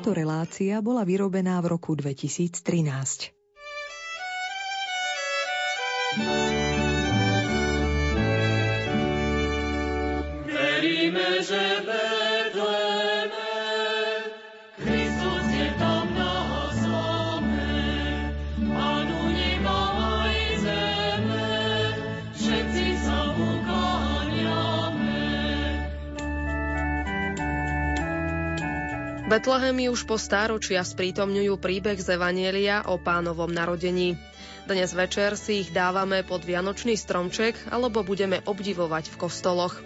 Táto relácia bola vyrobená v roku 2013. Betlehemy už po stáročia sprítomňujú príbeh z Evanielia o pánovom narodení. Dnes večer si ich dávame pod vianočný stromček alebo budeme obdivovať v kostoloch.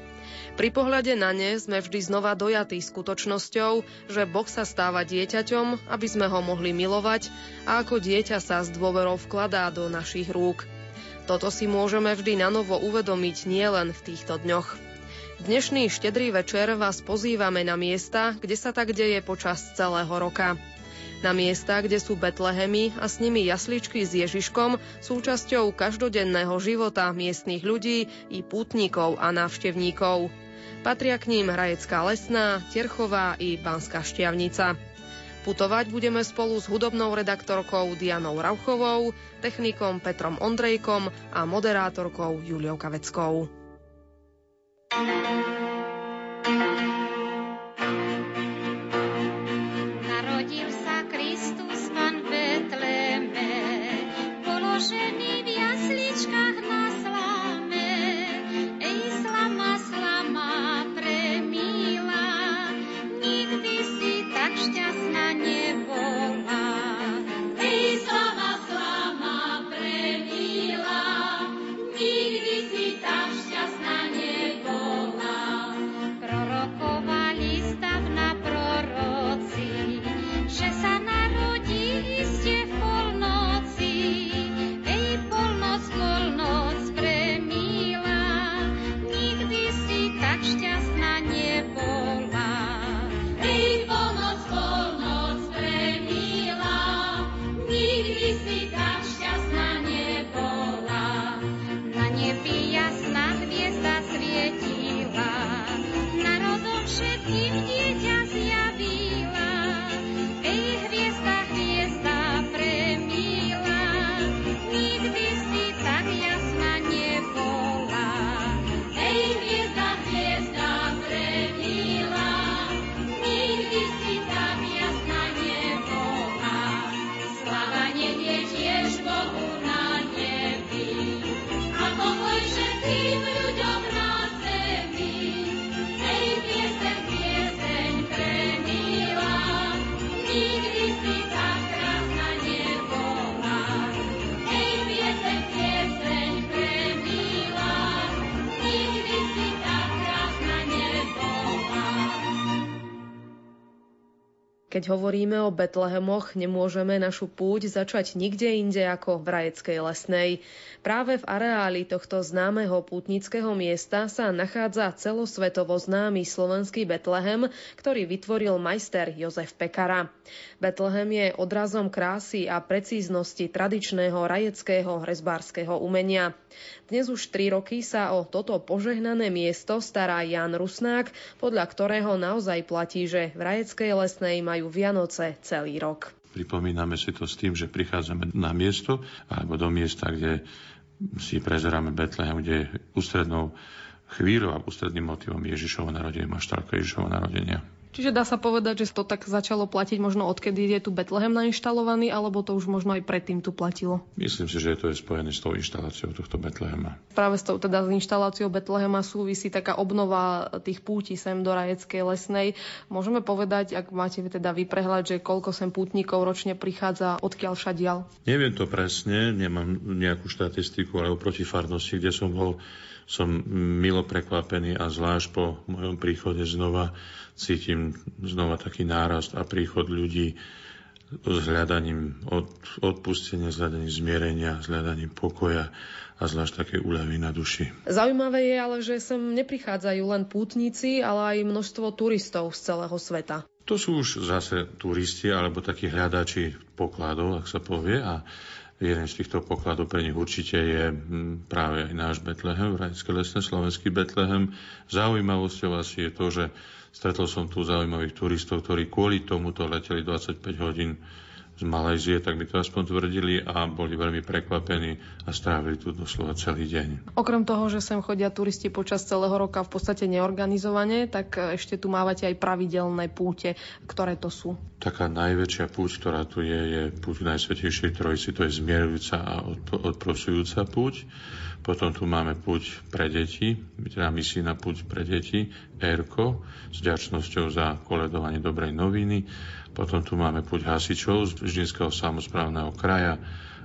Pri pohľade na ne sme vždy znova dojatí skutočnosťou, že Boh sa stáva dieťaťom, aby sme ho mohli milovať a ako dieťa sa s dôverou vkladá do našich rúk. Toto si môžeme vždy na novo uvedomiť nielen v týchto dňoch. Dnešný štedrý večer vás pozývame na miesta, kde sa tak deje počas celého roka. Na miesta, kde sú Betlehemy a s nimi jasličky s Ježiškom, súčasťou každodenného života miestnych ľudí i pútnikov a návštevníkov. Patria k ním Rajecká lesná, Terchová i Banská šťavnica. Putovať budeme spolu s hudobnou redaktorkou Dianou Rauchovou, technikom Petrom Ondrejkom a moderátorkou Juliou Kaveckou. Narodil Keď hovoríme o Betlehemoch, nemôžeme našu púť začať nikde inde ako v Rajeckej lesnej. Práve v areáli tohto známeho pútnického miesta sa nachádza celosvetovo známy slovenský Betlehem, ktorý vytvoril majster Jozef Pekara. Betlehem je odrazom krásy a precíznosti tradičného rajeckého rezbárskeho umenia. Dnes už tri roky sa o toto požehnané miesto stará Jan Rusnák, podľa ktorého naozaj platí, že v Rajeckej lesnej majú Vianoce celý rok. Pripomíname si to s tým, že prichádzame na miesto alebo do miesta, kde si prezeráme Betlehem, kde ústrednou chvíľou a ústredným motivom Ježišovo narodenie, maštálka Ježišovo narodenia. Čiže dá sa povedať, že to tak začalo platiť možno odkedy je tu Betlehem nainštalovaný, alebo to už možno aj predtým tu platilo? Myslím si, že to je spojené s tou inštaláciou tohto Betlehema. Práve s tou teda s inštaláciou Betlehema súvisí taká obnova tých púti sem do Rajeckej lesnej. Môžeme povedať, ak máte teda vyprehľad, že koľko sem pútnikov ročne prichádza, odkiaľ všadial? Neviem to presne, nemám nejakú štatistiku, ale oproti farnosti, kde som bol, som milo prekvapený a zvlášť po mojom príchode znova cítim znova taký nárast a príchod ľudí s hľadaním od, odpustenia, s hľadaním zmierenia, s hľadaním pokoja a zvlášť také úľavy na duši. Zaujímavé je ale, že sem neprichádzajú len pútnici, ale aj množstvo turistov z celého sveta. To sú už zase turisti alebo takí hľadači pokladov, ak sa povie. A jeden z týchto pokladov pre nich určite je práve aj náš Betlehem, Rajské lesné, slovenský Betlehem. Zaujímavosťou asi je to, že Stretol som tu zaujímavých turistov, ktorí kvôli tomuto leteli 25 hodín z Malajzie, tak by to aspoň tvrdili a boli veľmi prekvapení a strávili tu doslova celý deň. Okrem toho, že sem chodia turisti počas celého roka v podstate neorganizovane, tak ešte tu mávate aj pravidelné púte. Ktoré to sú? Taká najväčšia púť, ktorá tu je, je púť Najsvetejšej Trojici, to je zmierujúca a odprosujúca púť. Potom tu máme púť pre deti, teda misijná púť pre deti, ERKO, s ďačnosťou za koledovanie dobrej noviny. Potom tu máme púť hasičov z Ždinského samozprávneho kraja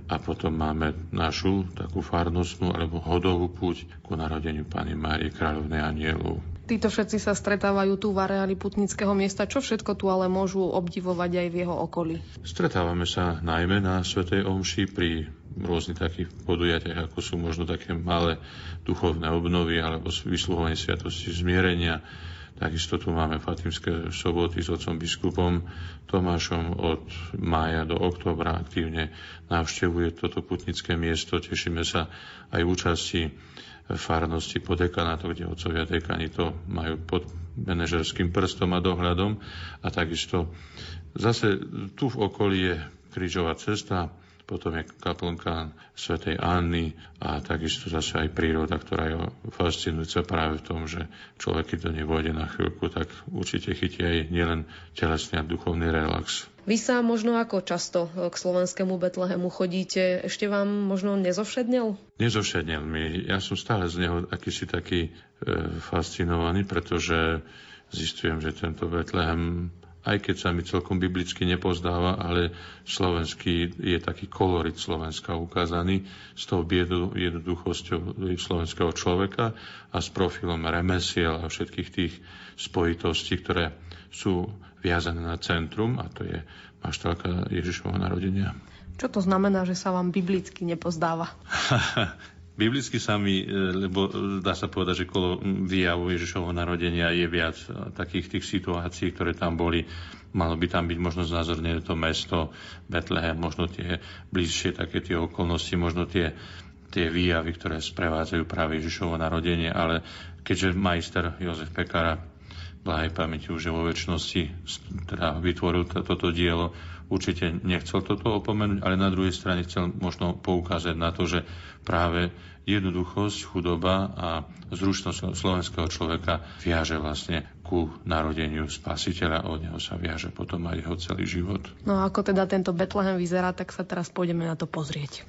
a potom máme našu takú farnostnú alebo hodovú púť ku narodeniu Pany Márie Kráľovnej Anielov. Títo všetci sa stretávajú tu v areáli putnického miesta. Čo všetko tu ale môžu obdivovať aj v jeho okolí? Stretávame sa najmä na Svetej Omši pri rôznych takých podujatiach, ako sú možno také malé duchovné obnovy alebo vysluhovanie sviatosti zmierenia. Takisto tu máme Fatimské soboty s otcom biskupom Tomášom od mája do oktobra aktívne navštevuje toto putnické miesto. Tešíme sa aj účasti farnosti po dekanátoch, kde otcovia dekani to majú pod manažerským prstom a dohľadom. A takisto zase tu v okolí je krížová cesta, potom je kaplnka svätej Anny a takisto zase aj príroda, ktorá je fascinujúca práve v tom, že človek, keď do nej vôjde na chvíľku, tak určite chytí aj nielen telesný a duchovný relax. Vy sa možno ako často k slovenskému Betlehemu chodíte? Ešte vám možno nezovšednel? Nezovšednel mi. Ja som stále z neho akýsi taký e, fascinovaný, pretože zistujem, že tento Betlehem aj keď sa mi celkom biblicky nepozdáva, ale slovenský je taký kolorit Slovenska ukázaný s tou biedu, jednoduchosťou slovenského človeka a s profilom remesiel a všetkých tých spojitostí, ktoré sú viazané na centrum a to je maštalka Ježišovho narodenia. Čo to znamená, že sa vám biblicky nepozdáva? Biblicky sa mi, e, lebo e, dá sa povedať, že kolo výjavu Ježišovho narodenia je viac e, takých tých situácií, ktoré tam boli. Malo by tam byť možno znázornené to mesto Betlehem, možno tie bližšie také tie okolnosti, možno tie, tie výjavy, ktoré sprevádzajú práve Ježišovo narodenie, ale keďže majster Jozef Pekara blahej pamäti už vo väčšnosti teda vytvoril toto dielo, určite nechcel toto opomenúť, ale na druhej strane chcel možno poukázať na to, že práve jednoduchosť, chudoba a zručnosť slovenského človeka viaže vlastne ku narodeniu spasiteľa, od neho sa viaže potom aj jeho celý život. No a ako teda tento Betlehem vyzerá, tak sa teraz pôjdeme na to pozrieť.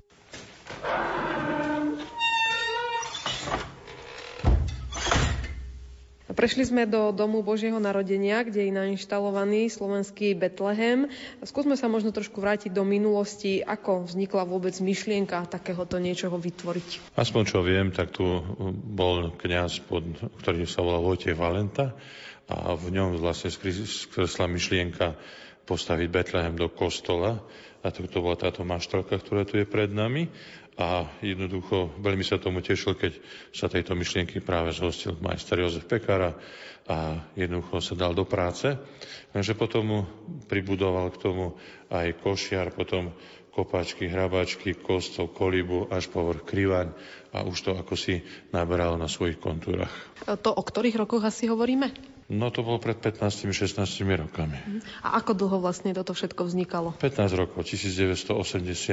Prešli sme do Domu Božieho narodenia, kde je nainštalovaný slovenský Betlehem. Skúsme sa možno trošku vrátiť do minulosti, ako vznikla vôbec myšlienka takéhoto niečoho vytvoriť. Aspoň čo viem, tak tu bol kňaz, pod, ktorý sa volal Vojtech Valenta a v ňom vlastne skresla myšlienka postaviť Betlehem do kostola. A to, to bola táto maštalka, ktorá tu je pred nami a jednoducho veľmi sa tomu tešil, keď sa tejto myšlienky práve zhostil majster Jozef Pekara a jednoducho sa dal do práce. Takže potom pribudoval k tomu aj košiar, potom kopačky, hrabačky, kostol, kolibu, až po krivaň a už to ako si naberalo na svojich kontúrach. To o ktorých rokoch asi hovoríme? No to bolo pred 15-16 rokami. A ako dlho vlastne toto všetko vznikalo? 15 rokov, 1980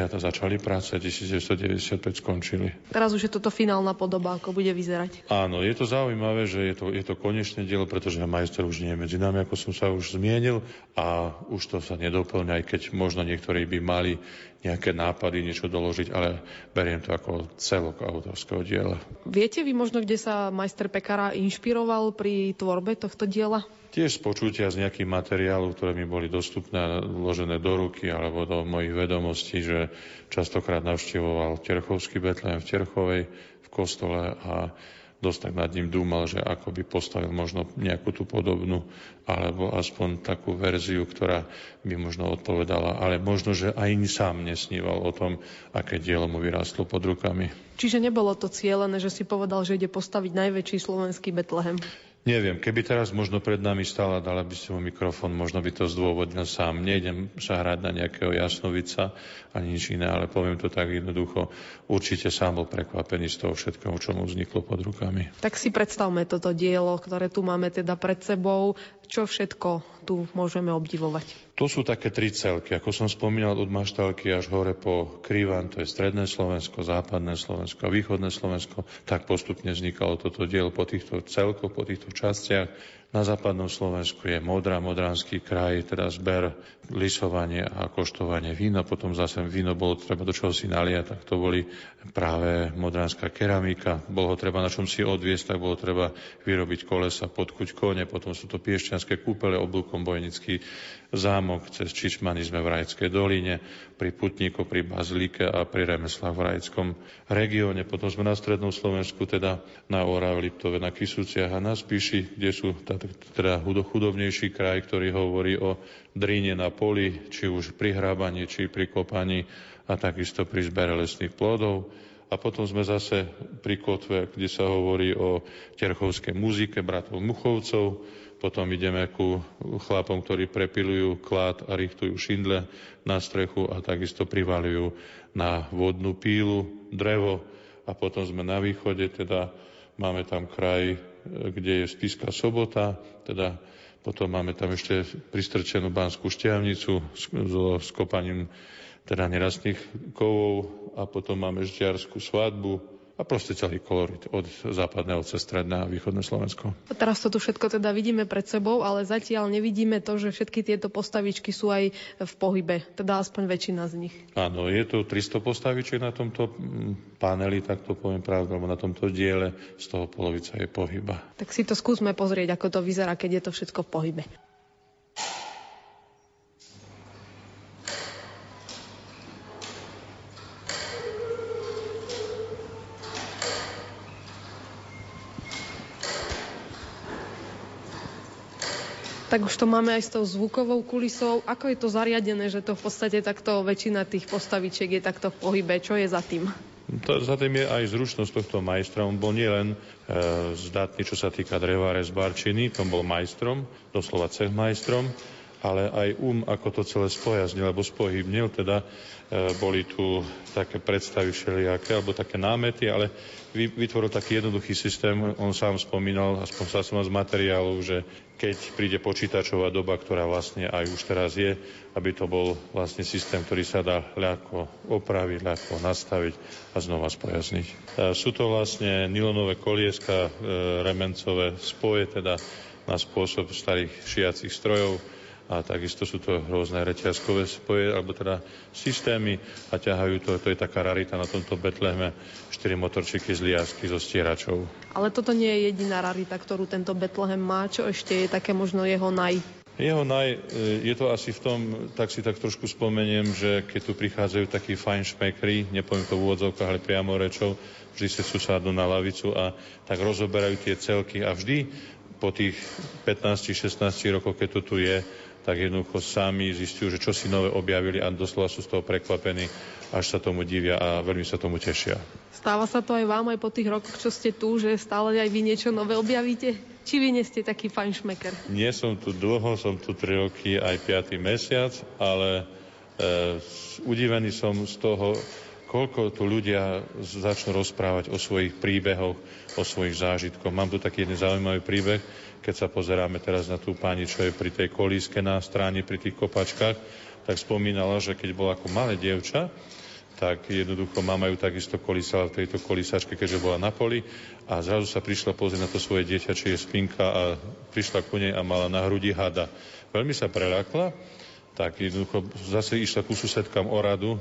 a začali práce, 1995 skončili. Teraz už je toto finálna podoba, ako bude vyzerať. Áno, je to zaujímavé, že je to, je to konečné dielo, pretože majster už nie je medzi nami, ako som sa už zmienil a už to sa nedoplňa, aj keď možno niektorí by mali nejaké nápady, niečo doložiť, ale beriem to ako celok autorského diela. Viete vy možno, kde sa majster Pekara inšpiroval pri tvorbe tohto diela? Tiež z počutia z nejakých materiálov, ktoré mi boli dostupné, vložené do ruky alebo do mojich vedomostí, že častokrát navštevoval Terchovský Betlehem v Terchovej v kostole a dosť tak nad ním dúmal, že ako by postavil možno nejakú tú podobnú, alebo aspoň takú verziu, ktorá by možno odpovedala, ale možno, že aj sám nesníval o tom, aké dielo mu vyrástlo pod rukami. Čiže nebolo to cieľené, že si povedal, že ide postaviť najväčší slovenský Betlehem? Neviem, keby teraz možno pred nami stala, dala by ste mu mikrofón, možno by to zdôvodnil sám. Nejdem sa hrať na nejakého jasnovica ani nič iné, ale poviem to tak jednoducho. Určite sám bol prekvapený z toho všetkého, čo mu vzniklo pod rukami. Tak si predstavme toto dielo, ktoré tu máme teda pred sebou. Čo všetko tu môžeme obdivovať? To sú také tri celky. Ako som spomínal, od Maštalky až hore po Krivan, to je stredné Slovensko, západné Slovensko a východné Slovensko, tak postupne vznikalo toto dielo po týchto celkoch, po týchto častiach. Na západnom Slovensku je Modra, Modranský kraj, teda zber, lisovanie a koštovanie vína. Potom zase víno bolo treba do čoho si naliať, tak to boli práve modranská keramika. Bolo treba na čom si odviesť, tak bolo treba vyrobiť kolesa, podkuť kone, potom sú to piešťanské kúpele, oblúkom bojnický zámok, cez Čičmany sme v Rajskej doline, pri Putníku, pri Bazilike a pri remeslách v Rajskom regióne. Potom sme na Strednom Slovensku, teda na Orave, Liptove, na Kisúciach a na Spíši, kde sú teda chudobnejší kraj, ktorý hovorí o dríne na poli, či už pri hrábaní, či pri kopaní a takisto pri zbere lesných plodov. A potom sme zase pri kotve, kde sa hovorí o terchovskej muzike bratov Muchovcov, potom ideme ku chlapom, ktorí prepilujú klad a richtujú šindle na strechu a takisto privalujú na vodnú pílu drevo. A potom sme na východe, teda máme tam kraj, kde je Spiska sobota, teda potom máme tam ešte pristrčenú Banskú šťavnicu so skopaním teda nerastných kovov a potom máme Žďarskú svadbu, a proste celý kolorit od západného cez stredné a východné Slovensko. A teraz to tu všetko teda vidíme pred sebou, ale zatiaľ nevidíme to, že všetky tieto postavičky sú aj v pohybe, teda aspoň väčšina z nich. Áno, je tu 300 postavičiek na tomto mm, paneli, tak to poviem pravdu, alebo na tomto diele, z toho polovica je pohyba. Tak si to skúsme pozrieť, ako to vyzerá, keď je to všetko v pohybe. Tak už to máme aj s tou zvukovou kulisou. Ako je to zariadené, že to v podstate takto väčšina tých postavičiek je takto v pohybe? Čo je za tým? To, za tým je aj zručnosť tohto majstra. On bol nielen e, zdatný, čo sa týka dreváre z on bol majstrom, doslova cech majstrom, ale aj um, ako to celé spojaznil alebo spohybnil, teda boli tu také predstavy všelijaké alebo také námety, ale vytvoril taký jednoduchý systém. On sám spomínal, aspoň sa som z materiálov, že keď príde počítačová doba, ktorá vlastne aj už teraz je, aby to bol vlastne systém, ktorý sa dá ľahko opraviť, ľahko nastaviť a znova spojazniť. E, sú to vlastne nylonové kolieska, e, remencové spoje, teda na spôsob starých šiacich strojov, a takisto sú to rôzne reťazkové spoje, alebo teda systémy a ťahajú to, to je taká rarita na tomto Betlehme, 4 motorčiky z liasky so stieračou. Ale toto nie je jediná rarita, ktorú tento Betlehem má, čo ešte je také možno jeho naj... Jeho naj, e, je to asi v tom, tak si tak trošku spomeniem, že keď tu prichádzajú takí fajn šmekri, nepoviem to v úvodzovkách, ale priamo rečou, vždy sa susádnu na lavicu a tak rozoberajú tie celky a vždy po tých 15-16 rokoch, keď to tu je, tak jednoducho sami zistujú, že čo si nové objavili a doslova sú z toho prekvapení, až sa tomu divia a veľmi sa tomu tešia. Stáva sa to aj vám, aj po tých rokoch, čo ste tu, že stále aj vy niečo nové objavíte? Či vy nie ste taký fajn šmeker? Nie som tu dlho, som tu 3 roky aj 5. mesiac, ale e, udivený som z toho, koľko tu ľudia začnú rozprávať o svojich príbehoch, o svojich zážitkoch. Mám tu taký jeden zaujímavý príbeh, keď sa pozeráme teraz na tú pani, čo je pri tej kolíske na stráne, pri tých kopačkách, tak spomínala, že keď bola ako malé dievča, tak jednoducho mama ju takisto kolísala v tejto kolísačke, keďže bola na poli a zrazu sa prišla pozrieť na to svoje dieťa, či je spinka a prišla ku nej a mala na hrudi hada. Veľmi sa preľakla, tak jednoducho zase išla ku susedkám o radu,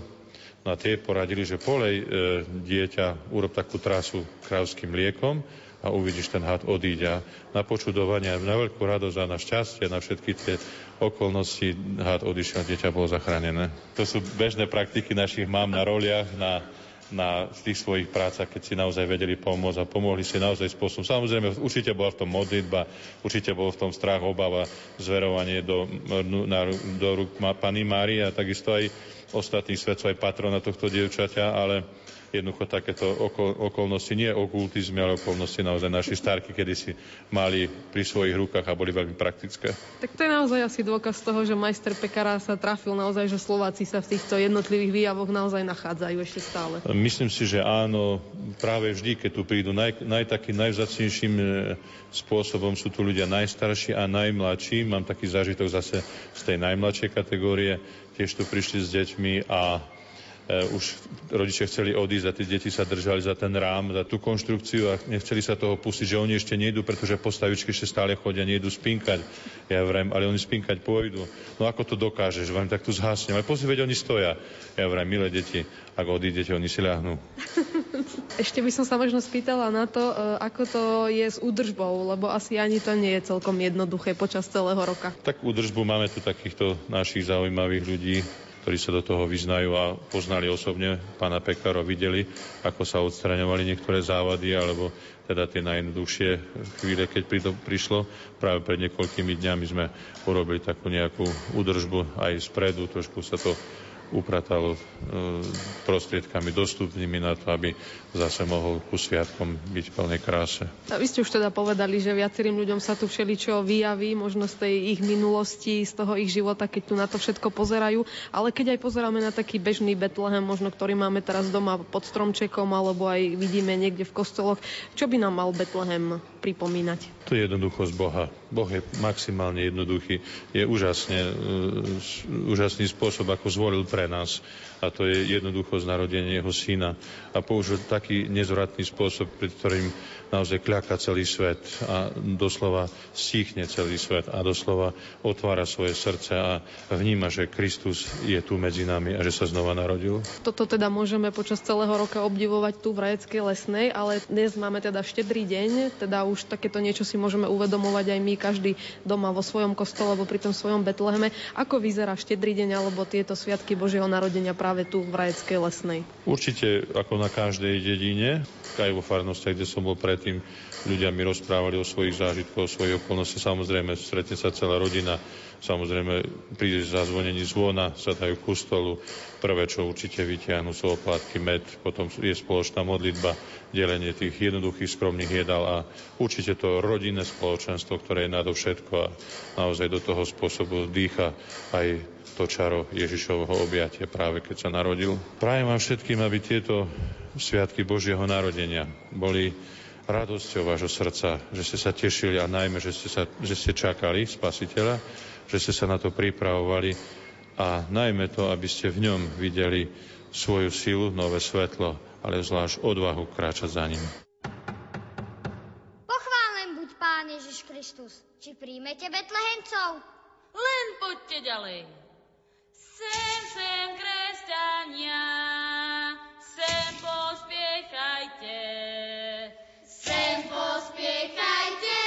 no a tie poradili, že polej e, dieťa, urob takú trasu krávským liekom a uvidíš, ten had odíde. Na počudovanie, na veľkú radosť a na šťastie, na všetky tie okolnosti had odišiel, dieťa bolo zachránené. To sú bežné praktiky našich mám na roliach, na na tých svojich prácach, keď si naozaj vedeli pomôcť a pomohli si naozaj spôsobom. Samozrejme, určite bola v tom modlitba, určite bol v tom strach, obava, zverovanie do, na, do rúk Pany Márie a takisto aj ostatných svetcov, aj patrona tohto dievčaťa, ale jednoducho takéto okolnosti, nie okultizmy, ale okolnosti naozaj naši starky kedysi mali pri svojich rukách a boli veľmi praktické. Tak to je naozaj asi dôkaz toho, že majster Pekara sa trafil naozaj, že Slováci sa v týchto jednotlivých výjavoch naozaj nachádzajú ešte stále. Myslím si, že áno, práve vždy, keď tu prídu naj, naj, takým najvzacnejším e, spôsobom sú tu ľudia najstarší a najmladší. Mám taký zážitok zase z tej najmladšej kategórie. Tiež tu prišli s deťmi a už rodičia chceli odísť a tie deti sa držali za ten rám, za tú konštrukciu a nechceli sa toho pustiť, že oni ešte nejdú, pretože postavičky ešte stále chodia, nejdú spinkať. Ja vrajím, ale oni spinkať pôjdu. No ako to dokážeš? Vám tak tu zhasne. Ale pozri, veď oni stoja. Ja vrajím, milé deti, ak odídete, oni si ľahnú. Ešte by som sa možno spýtala na to, eh, ako to je s údržbou, lebo asi ani to nie je celkom jednoduché počas celého roka. Tak údržbu máme tu takýchto našich zaujímavých ľudí, ktorí sa do toho vyznajú a poznali osobne pána Pekaro, videli, ako sa odstraňovali niektoré závady, alebo teda tie najjednoduchšie chvíle, keď prišlo. Práve pred niekoľkými dňami sme urobili takú nejakú údržbu aj spredu, trošku sa to upratalo e, prostriedkami dostupnými na to, aby zase mohol ku sviatkom byť plnej kráse. A vy ste už teda povedali, že viacerým ľuďom sa tu všeličo vyjaví, možno z tej ich minulosti, z toho ich života, keď tu na to všetko pozerajú. Ale keď aj pozeráme na taký bežný Betlehem, možno ktorý máme teraz doma pod stromčekom, alebo aj vidíme niekde v kostoloch, čo by nám mal Betlehem pripomínať? To je jednoduchosť Boha. Boh je maximálne jednoduchý. Je úžasne, uh, úžasný spôsob, ako zvolil pre nás a to je jednoducho narodenie jeho syna. A použil taký nezvratný spôsob, pred ktorým naozaj kľaká celý svet a doslova stíchne celý svet a doslova otvára svoje srdce a vníma, že Kristus je tu medzi nami a že sa znova narodil. Toto teda môžeme počas celého roka obdivovať tu v Rajeckej lesnej, ale dnes máme teda štedrý deň, teda už takéto niečo si môžeme uvedomovať aj my, každý doma vo svojom kostole alebo pri tom svojom Betleheme. Ako vyzerá štedrý deň alebo tieto sviatky Božieho narodenia práve tu v Rajeckej lesnej? Určite ako na každej dedine, aj vo farnostiach, kde som bol predtým, ľudia mi rozprávali o svojich zážitkoch, o svojich okolnosti. Samozrejme, stretne sa celá rodina, samozrejme príde zazvonení zvona, sa dajú ku stolu. Prvé, čo určite vytiahnu, sú oplatky, med, potom je spoločná modlitba, delenie tých jednoduchých, skromných jedal a určite to rodinné spoločenstvo, ktoré je nadovšetko a naozaj do toho spôsobu dýcha aj to čaro Ježišovho objatia práve keď sa narodil. Prajem vám všetkým, aby tieto sviatky Božieho narodenia boli radosťou vášho srdca, že ste sa tešili a najmä, že ste, sa, že ste čakali spasiteľa, že ste sa na to pripravovali a najmä to, aby ste v ňom videli svoju silu, nové svetlo, ale zvlášť odvahu kráčať za ním. Pochválen buď Pán Ježiš Kristus. Či príjmete Betlehemcov? Len poďte ďalej. Sem, sem, kresťania, sem pospiechajte. Sem pospiechajte,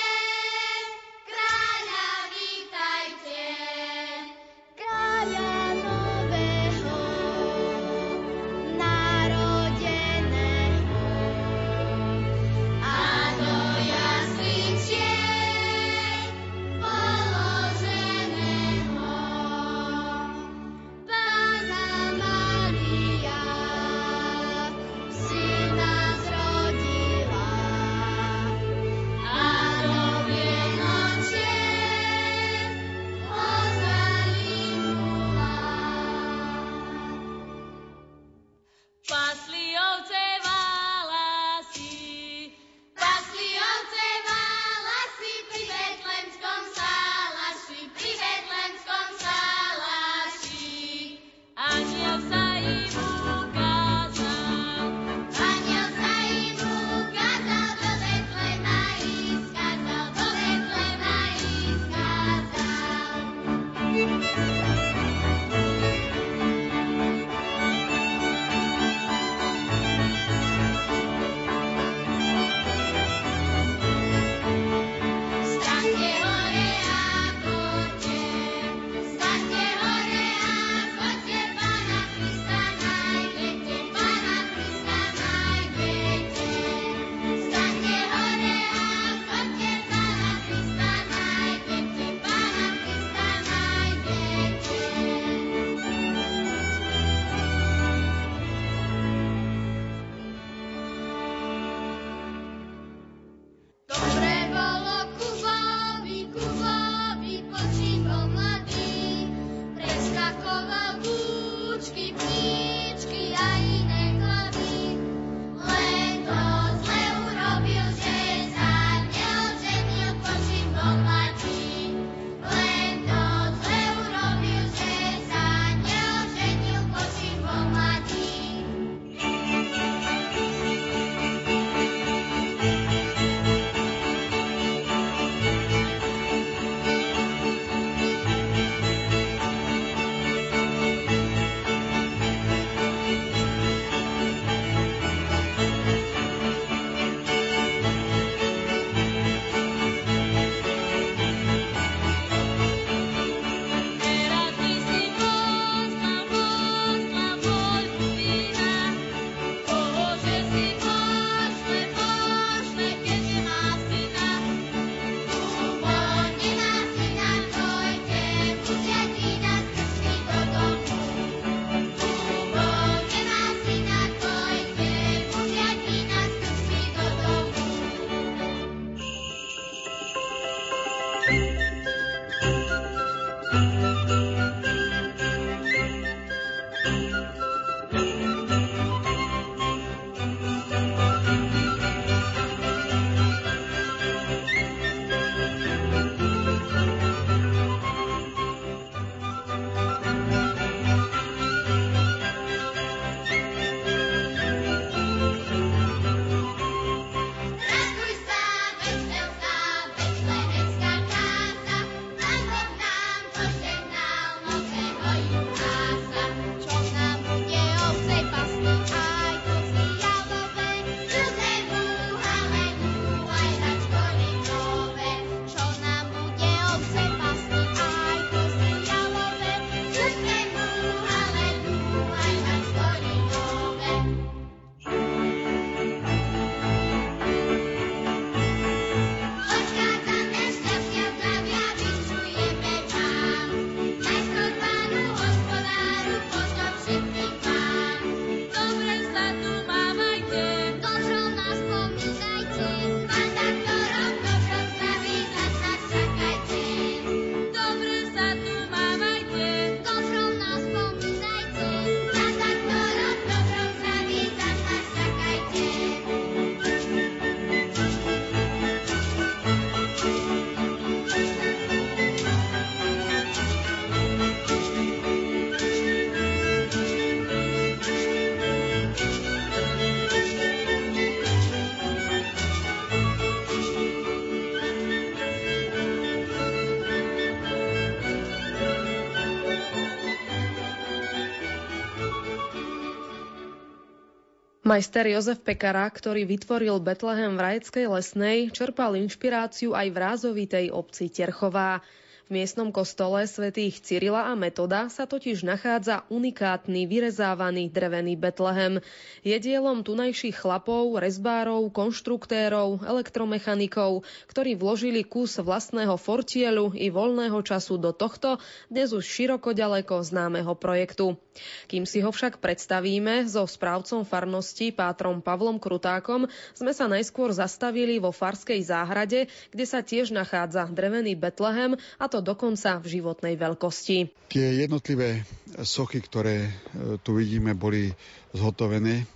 Majster Jozef Pekara, ktorý vytvoril Betlehem v Rajeckej lesnej, čerpal inšpiráciu aj v rázovitej obci Terchová. V miestnom kostole svätých Cyrila a Metoda sa totiž nachádza unikátny vyrezávaný drevený Betlehem. Je dielom tunajších chlapov, rezbárov, konštruktérov, elektromechanikov, ktorí vložili kus vlastného fortielu i voľného času do tohto, dnes už široko ďaleko známeho projektu. Kým si ho však predstavíme, so správcom farnosti Pátrom Pavlom Krutákom sme sa najskôr zastavili vo Farskej záhrade, kde sa tiež nachádza drevený Betlehem, a to to dokonca v životnej veľkosti. Tie jednotlivé sochy, ktoré e, tu vidíme, boli zhotovené,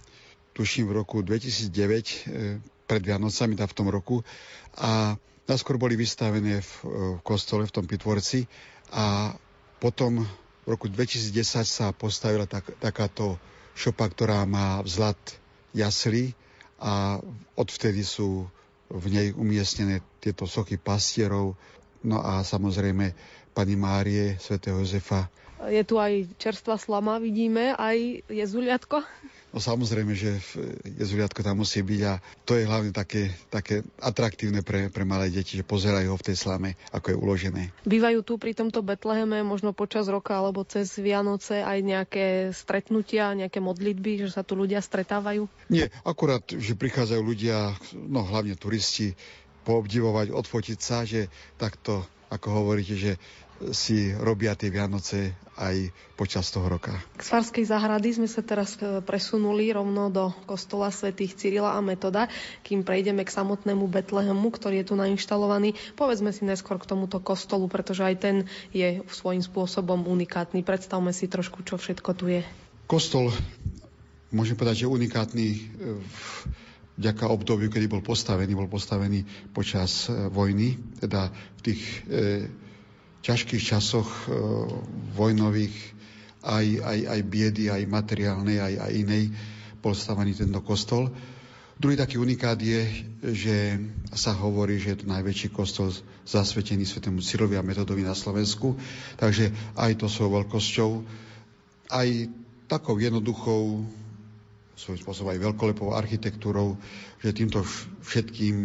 tuším v roku 2009, e, pred Vianocami, tá v tom roku. A naskôr boli vystavené v, e, v kostole, v tom pitvorci. A potom v roku 2010 sa postavila tak, takáto šopa, ktorá má vzhľad jasly a odvtedy sú v nej umiestnené tieto sochy pastierov, No a samozrejme pani Márie, svätého Jozefa. Je tu aj čerstvá slama, vidíme, aj jezuliatko. No samozrejme, že jezuliatko tam musí byť a to je hlavne také, také atraktívne pre, pre malé deti, že pozerajú ho v tej slame, ako je uložené. Bývajú tu pri tomto Betleheme možno počas roka alebo cez Vianoce aj nejaké stretnutia, nejaké modlitby, že sa tu ľudia stretávajú? Nie, akurát, že prichádzajú ľudia, no hlavne turisti, poobdivovať, odfotiť sa, že takto, ako hovoríte, že si robia tie Vianoce aj počas toho roka. K Svarskej záhrady sme sa teraz e, presunuli rovno do kostola svätých Cyrila a Metoda, kým prejdeme k samotnému Betlehemu, ktorý je tu nainštalovaný. Povedzme si neskôr k tomuto kostolu, pretože aj ten je svojím spôsobom unikátny. Predstavme si trošku, čo všetko tu je. Kostol, môžem povedať, že unikátny e, v vďaka obdobiu, kedy bol postavený, bol postavený počas e, vojny, teda v tých e, ťažkých časoch e, vojnových, aj, aj, aj biedy, aj materiálnej, aj, aj inej, bol stavený tento kostol. Druhý taký unikát je, že sa hovorí, že je to najväčší kostol zasvetený svetému Cyrilovi a Metodovi na Slovensku, takže aj to svojou veľkosťou, aj takou jednoduchou svojím spôsobom aj veľkolepovou architektúrou, že týmto všetkým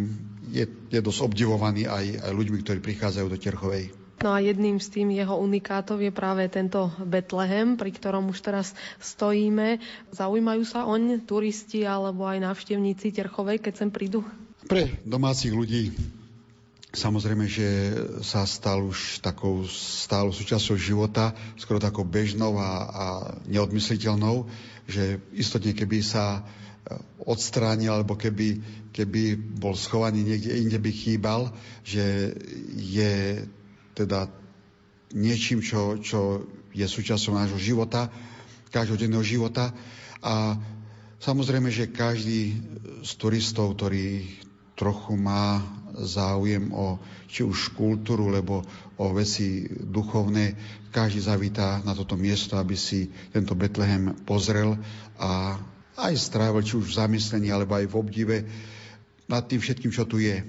je, je dosť obdivovaný aj, aj ľuďmi, ktorí prichádzajú do Terchovej. No a jedným z tým jeho unikátov je práve tento Betlehem, pri ktorom už teraz stojíme. Zaujímajú sa oň turisti alebo aj návštevníci Terchovej, keď sem prídu? Pre domácich ľudí Samozrejme, že sa stal už takou stálou súčasťou života, skoro takou bežnou a, a neodmysliteľnou že istotne keby sa e, odstránil, alebo keby, keby bol schovaný niekde inde by chýbal, že je teda niečím, čo, čo je súčasťou nášho života každodenného života. A samozrejme, že každý z turistov, ktorý trochu má záujem o či už kultúru, lebo o veci duchovné, každý zavítá na toto miesto, aby si tento Betlehem pozrel a aj strávil, či už v zamyslení, alebo aj v obdive nad tým všetkým, čo tu je.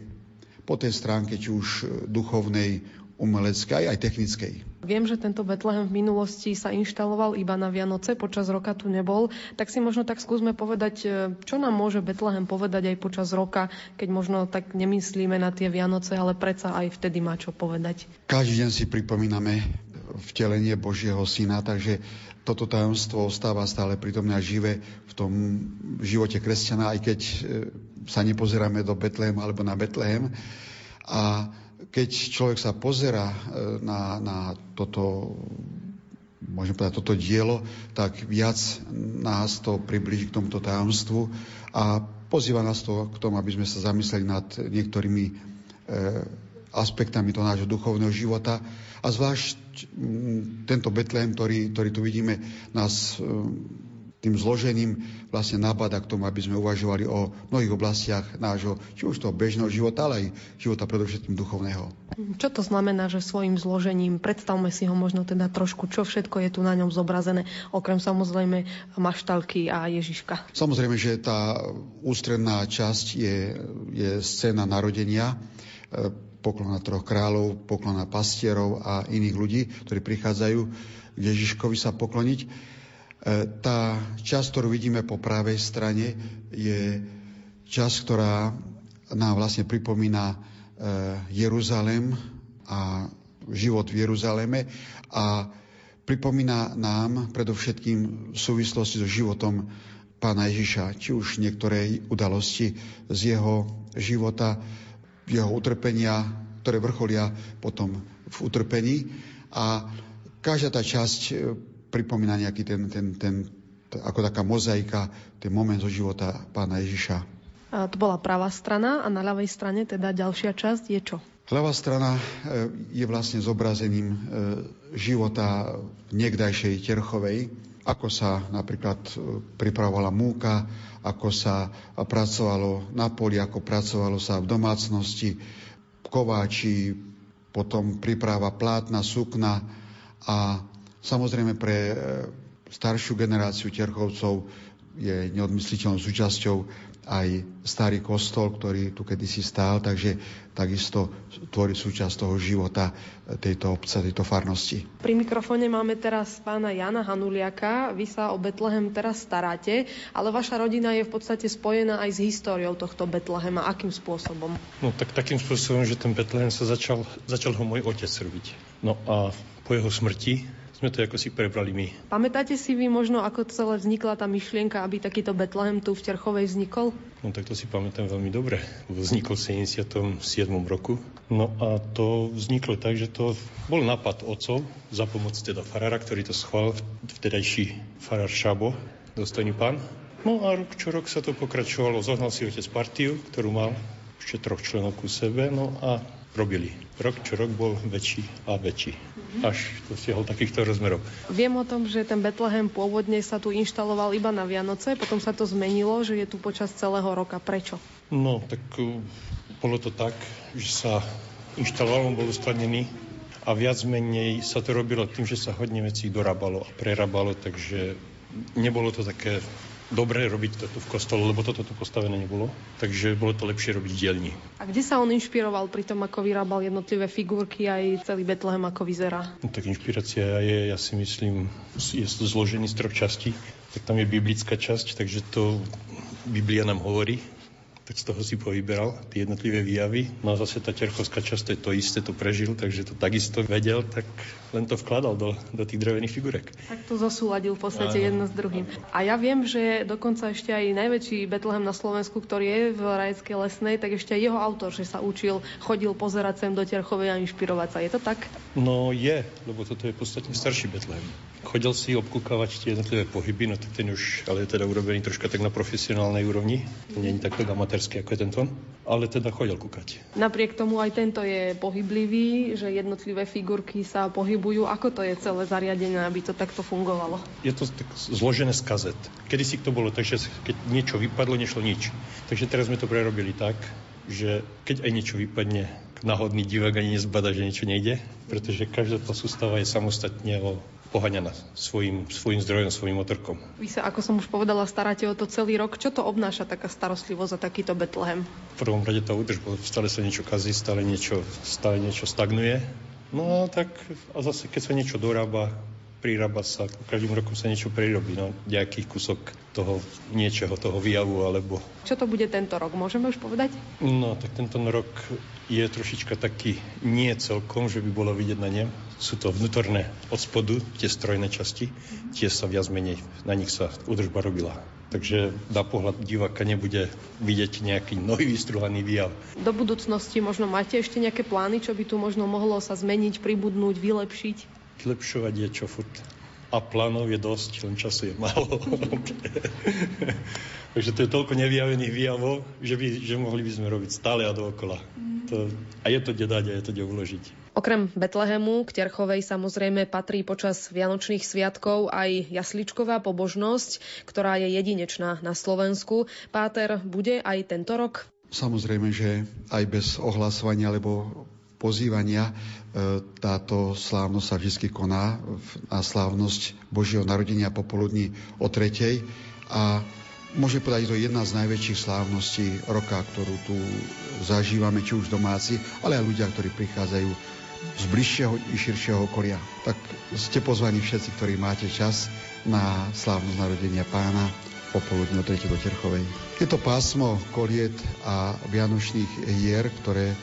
Po tej stránke, či už duchovnej, umeleckej, aj technickej. Viem, že tento Betlehem v minulosti sa inštaloval iba na Vianoce, počas roka tu nebol. Tak si možno tak skúsme povedať, e, čo nám môže Betlehem povedať aj počas roka, keď možno tak nemyslíme na tie Vianoce, ale predsa aj vtedy má čo povedať. Každý deň si pripomíname vtelenie Božieho Syna, takže toto tajomstvo ostáva stále prítomné a živé v tom živote kresťana, aj keď e, sa nepozeráme do Betlehem alebo na Betlehem. A keď človek sa pozera e, na, na toto môžem povedať, toto dielo, tak viac nás to približí k tomuto tajomstvu a pozýva nás to k tomu, aby sme sa zamysleli nad niektorými e, aspektami toho nášho duchovného života. A zvlášť m, tento Betlehem, ktorý, ktorý tu vidíme, nás e, tým zložením vlastne nabada k tomu, aby sme uvažovali o mnohých oblastiach nášho, či už toho bežného života, ale aj života predovšetkým duchovného. Čo to znamená, že svojim zložením, predstavme si ho možno teda trošku, čo všetko je tu na ňom zobrazené, okrem samozrejme maštalky a Ježiška. Samozrejme, že tá ústredná časť je, je scéna narodenia, e, poklona troch kráľov, poklona pastierov a iných ľudí, ktorí prichádzajú k Ježiškovi sa pokloniť. E, tá časť, ktorú vidíme po pravej strane, je časť, ktorá nám vlastne pripomína e, Jeruzalem a život v Jeruzaleme a pripomína nám predovšetkým v súvislosti so životom pána Ježiša, či už niektoré udalosti z jeho života, jeho utrpenia, ktoré vrcholia potom v utrpení. A každá tá časť pripomína nejaký ten, ten, ten, ako taká mozaika, ten moment zo života pána Ježiša. A to bola pravá strana a na ľavej strane teda ďalšia časť je čo? Ľavá strana e, je vlastne zobrazením e, života niekdajšej Terchovej, ako sa napríklad e, pripravovala múka, ako sa pracovalo na poli, ako pracovalo sa v domácnosti, kováči, potom príprava plátna, sukna a Samozrejme pre e, staršiu generáciu Terchovcov je neodmysliteľnou súčasťou aj starý kostol, ktorý tu kedysi stál, takže takisto tvorí súčasť toho života e, tejto obce, tejto farnosti. Pri mikrofóne máme teraz pána Jana Hanuliaka. Vy sa o Betlehem teraz staráte, ale vaša rodina je v podstate spojená aj s históriou tohto Betlehema. Akým spôsobom? No tak takým spôsobom, že ten Betlehem sa začal, začal ho môj otec robiť. No a po jeho smrti sme to ako si prebrali my. Pamätáte si vy možno, ako celé vznikla tá myšlienka, aby takýto Betlehem tu v Terchovej vznikol? No tak to si pamätám veľmi dobre. Vznikol v 77. roku. No a to vzniklo tak, že to bol nápad otcov za pomoc teda farára, ktorý to schvál, vtedajší farár Šabo, dostojný pán. No a rok čo rok sa to pokračovalo. Zohnal si otec partiu, ktorú mal ešte troch členov ku sebe, no a robili. Rok čo rok bol väčší a väčší až to stiahol takýchto rozmerov. Viem o tom, že ten Betlehem pôvodne sa tu inštaloval iba na Vianoce, potom sa to zmenilo, že je tu počas celého roka. Prečo? No, tak uh, bolo to tak, že sa inštaloval, on bol uskladnený a viac menej sa to robilo tým, že sa hodne vecí dorábalo a prerábalo, takže nebolo to také dobre robiť to tu v kostole, lebo toto tu postavené nebolo. Takže bolo to lepšie robiť v dielni. A kde sa on inšpiroval pri tom, ako vyrábal jednotlivé figurky aj celý Betlehem, ako vyzerá? No, tak inšpirácia je, ja si myslím, je zložený z troch častí. Tak tam je biblická časť, takže to Biblia nám hovorí, tak z toho si povyberal tie jednotlivé výjavy. No a zase tá terchovská časť, to je to isté, to prežil, takže to takisto vedel, tak len to vkladal do, do tých drevených figurek. Tak to zosúladil v podstate Áno. jedno s druhým. A ja viem, že dokonca ešte aj najväčší Betlehem na Slovensku, ktorý je v Rajeckej lesnej, tak ešte aj jeho autor, že sa učil, chodil pozerať sem do Terchovej a inšpirovať sa. Je to tak? No je, lebo toto je v podstate starší Betlehem. Chodil si obkúkavať tie jednotlivé pohyby, no tak ten už ale je teda urobený troška tak na profesionálnej úrovni. Je takto amatérský ako je tento, ale teda chodil kúkať. Napriek tomu aj tento je pohyblivý, že jednotlivé figurky sa pohybujú. Ako to je celé zariadené, aby to takto fungovalo? Je to tak zložené z kazet. Kedy si to bolo tak, že keď niečo vypadlo, nešlo nič. Takže teraz sme to prerobili tak, že keď aj niečo vypadne, náhodný divák ani nezbada, že niečo nejde, pretože každá tá sústava je samostatne o poháňaná svojim, svojim zdrojom, svojim motorkom. Vy sa, ako som už povedala, staráte o to celý rok. Čo to obnáša taká starostlivosť za takýto Betlehem? V prvom rade tá údržba, stále sa niečo kazí, stále niečo, stále niečo stagnuje. No tak a zase, keď sa niečo dorába, prirába sa, každým rokom sa niečo prirobí, no, nejaký kúsok toho niečoho, toho výjavu, alebo... Čo to bude tento rok, môžeme už povedať? No, tak tento rok je trošička taký nie celkom, že by bolo vidieť na ne. Sú to vnútorné od spodu, tie strojné časti, tie sa viac menej, na nich sa údržba robila. Takže na pohľad diváka nebude vidieť nejaký nový vystruhaný výjav. Do budúcnosti možno máte ešte nejaké plány, čo by tu možno mohlo sa zmeniť, pribudnúť, vylepšiť? Vylepšovať je čo furt. A plánov je dosť, len času je málo. Takže to je toľko nevyjavených výjavov, že, by, že mohli by sme robiť stále a dookola. To, a je to kde dať a je to kde uložiť. Okrem Betlehemu k Terchovej samozrejme patrí počas Vianočných sviatkov aj jasličková pobožnosť, ktorá je jedinečná na Slovensku. Páter, bude aj tento rok? Samozrejme, že aj bez ohlasovania alebo pozývania e, táto slávnosť sa vždy koná na slávnosť Božieho narodenia popoludní o tretej a môže povedať, je jedna z najväčších slávností roka, ktorú tu zažívame, či už domáci, ale aj ľudia, ktorí prichádzajú z bližšieho i širšieho okolia. Tak ste pozvaní všetci, ktorí máte čas na slávnosť narodenia pána popoludne o 3. do Terchovej. Je to pásmo koliet a vianočných hier, ktoré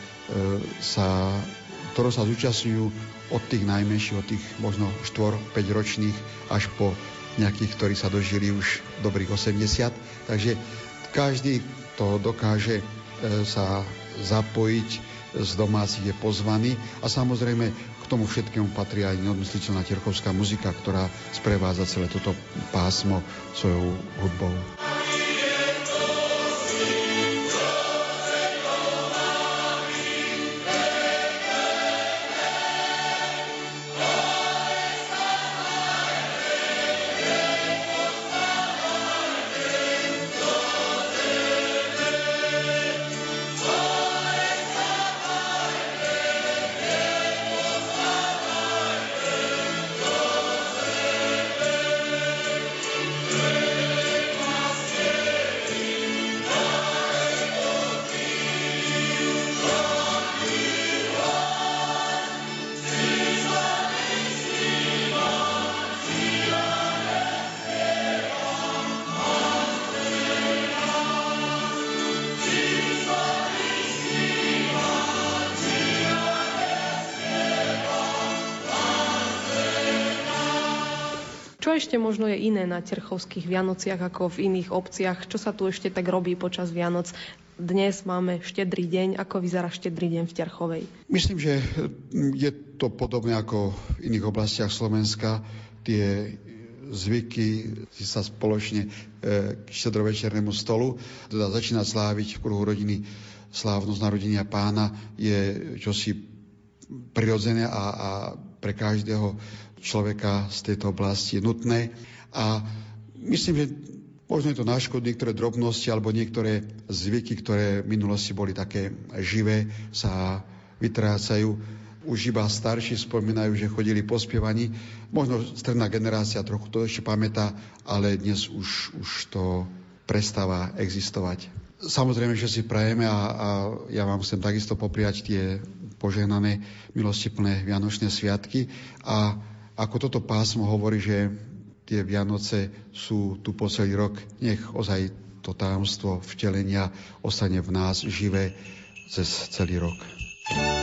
sa, ktoré sa zúčastňujú od tých najmenších, od tých možno 4-5 ročných až po nejakých, ktorí sa dožili už dobrých 80. Takže každý, kto dokáže e, sa zapojiť z domácich je pozvaný a samozrejme k tomu všetkému patrí aj neodmysliteľná terchovská muzika, ktorá sprevádza celé toto pásmo svojou hudbou. Ešte možno je iné na Terchovských Vianociach ako v iných obciach? Čo sa tu ešte tak robí počas Vianoc? Dnes máme štedrý deň. Ako vyzerá štedrý deň v Terchovej? Myslím, že je to podobné ako v iných oblastiach Slovenska. Tie zvyky sa spoločne e, k štedrovečernému stolu, teda začína sláviť v kruhu rodiny slávnosť narodenia pána je čosi prirodzené a, a pre každého človeka z tejto oblasti je nutné. A myslím, že možno je to na niektoré drobnosti alebo niektoré zvyky, ktoré v minulosti boli také živé, sa vytrácajú. Už iba starší spomínajú, že chodili po spievaní. Možno stredná generácia trochu to ešte pamätá, ale dnes už, už to prestáva existovať. Samozrejme, že si prajeme a, a ja vám chcem takisto popriať tie požehnané milostiplné Vianočné sviatky a ako toto pásmo hovorí, že tie Vianoce sú tu po celý rok, nech ozaj to tajomstvo vtelenia ostane v nás živé cez celý rok. pastuškové, aniel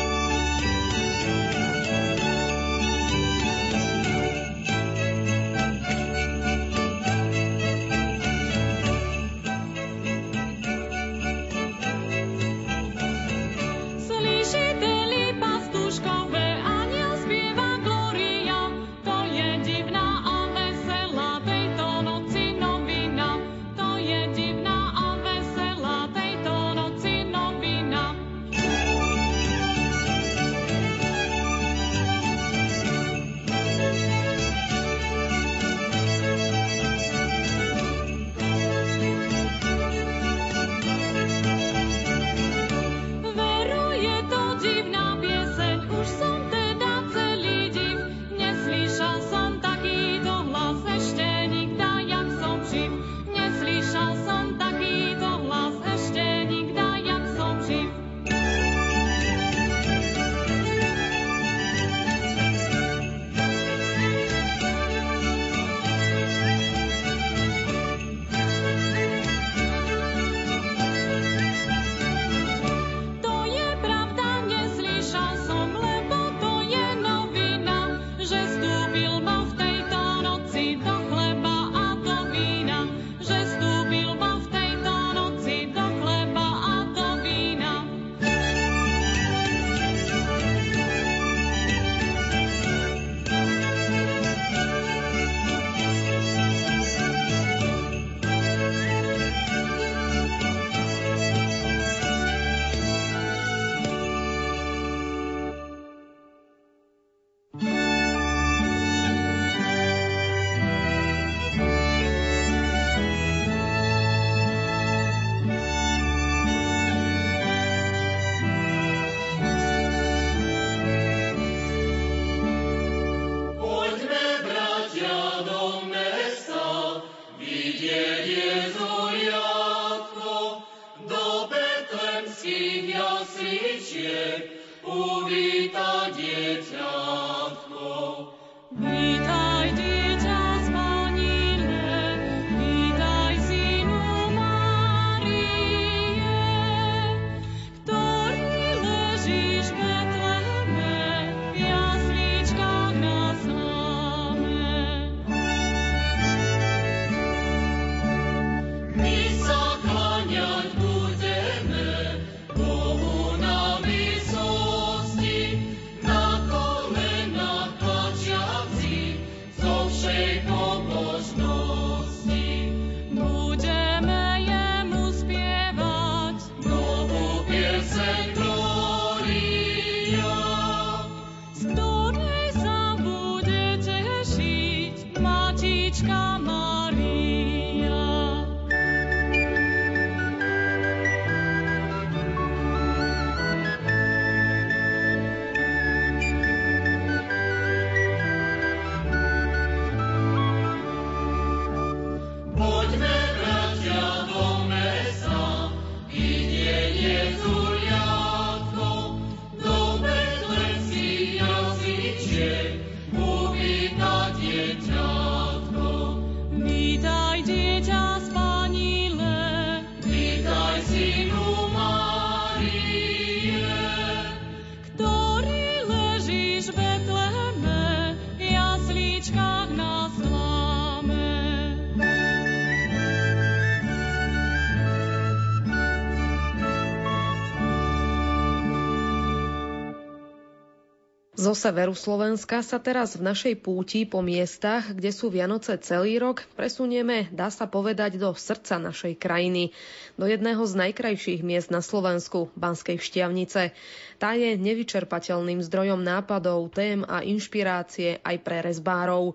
Zo severu Slovenska sa teraz v našej púti po miestach, kde sú Vianoce celý rok, presunieme, dá sa povedať, do srdca našej krajiny, do jedného z najkrajších miest na Slovensku, Banskej Štiavnice. Tá je nevyčerpateľným zdrojom nápadov, tém a inšpirácie aj pre rezbárov.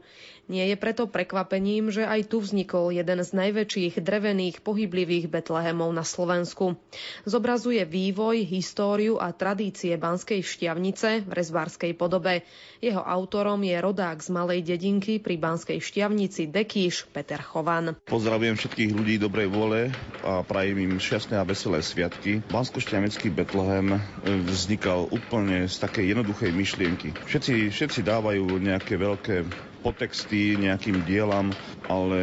Nie je preto prekvapením, že aj tu vznikol jeden z najväčších drevených pohyblivých Betlehemov na Slovensku. Zobrazuje vývoj, históriu a tradície Banskej Štiavnice v rezbárskej podobe. Jeho autorom je rodák z malej dedinky pri Banskej Štiavnici Dekíš Peter Chovan. Pozdravujem všetkých ľudí dobrej vôle a prajem im šťastné a veselé sviatky. Bansko-Štiavnický Betlehem vznikal úplne z takej jednoduchej myšlienky. Všetci, všetci dávajú nejaké veľké potexty nejakým dielam, ale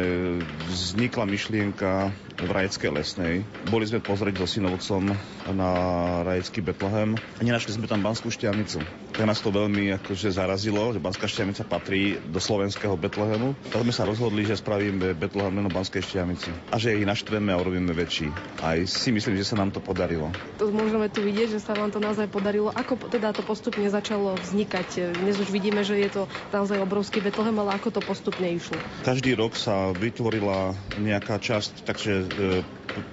vznikla myšlienka v Rajeckej lesnej. Boli sme pozrieť so synovcom na Rajecký Betlehem a nenašli sme tam Banskú Štiavnicu. Tak nás to veľmi akože zarazilo, že Banská Štiavnica patrí do slovenského Betlehemu. Tak sme sa rozhodli, že spravíme Betlehem len Banskej Štiavnici a že ich naštveme a urobíme väčší. Aj si myslím, že sa nám to podarilo. To môžeme tu vidieť, že sa vám to naozaj podarilo. Ako teda to postupne začalo vznikať? Dnes už vidíme, že je to naozaj obrovský Betlehem, ale ako to postupne išlo? Každý rok sa vytvorila nejaká časť, takže e,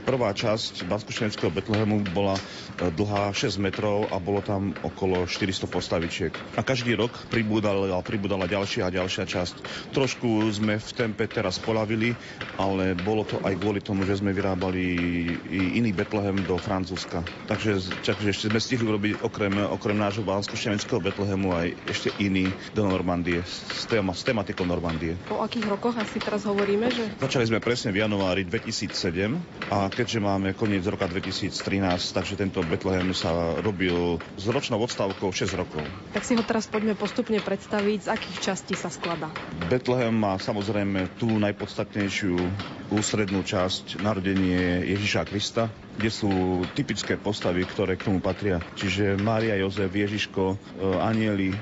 prvá časť Bansko-Štiavnického Betlehemu bola e, dlhá 6 metrov a bolo tam okolo 400 postavičiek. A každý rok pribúdala, pribúdala ďalšia a ďalšia časť. Trošku sme v tempe teraz polavili, ale bolo to aj kvôli tomu, že sme vyrábali iný Betlehem do Francúzska. Takže, takže ešte sme stihli urobiť okrem, okrem nášho Bansko-Štiavnického Betlehemu aj ešte iný do Normandie, s, téma, s tematikou Normandie. O akých rokoch asi teraz hovoríme? Že... Začali sme presne v januári 2007 a keďže máme koniec roka 2013, takže tento Betlehem sa robil s ročnou odstávkou 6 rokov. Tak si ho teraz poďme postupne predstaviť, z akých častí sa skladá. Betlehem má samozrejme tú najpodstatnejšiu ústrednú časť narodenie Ježiša Krista, kde sú typické postavy, ktoré k tomu patria. Čiže Mária, Jozef, Ježiško, e, anieli, e,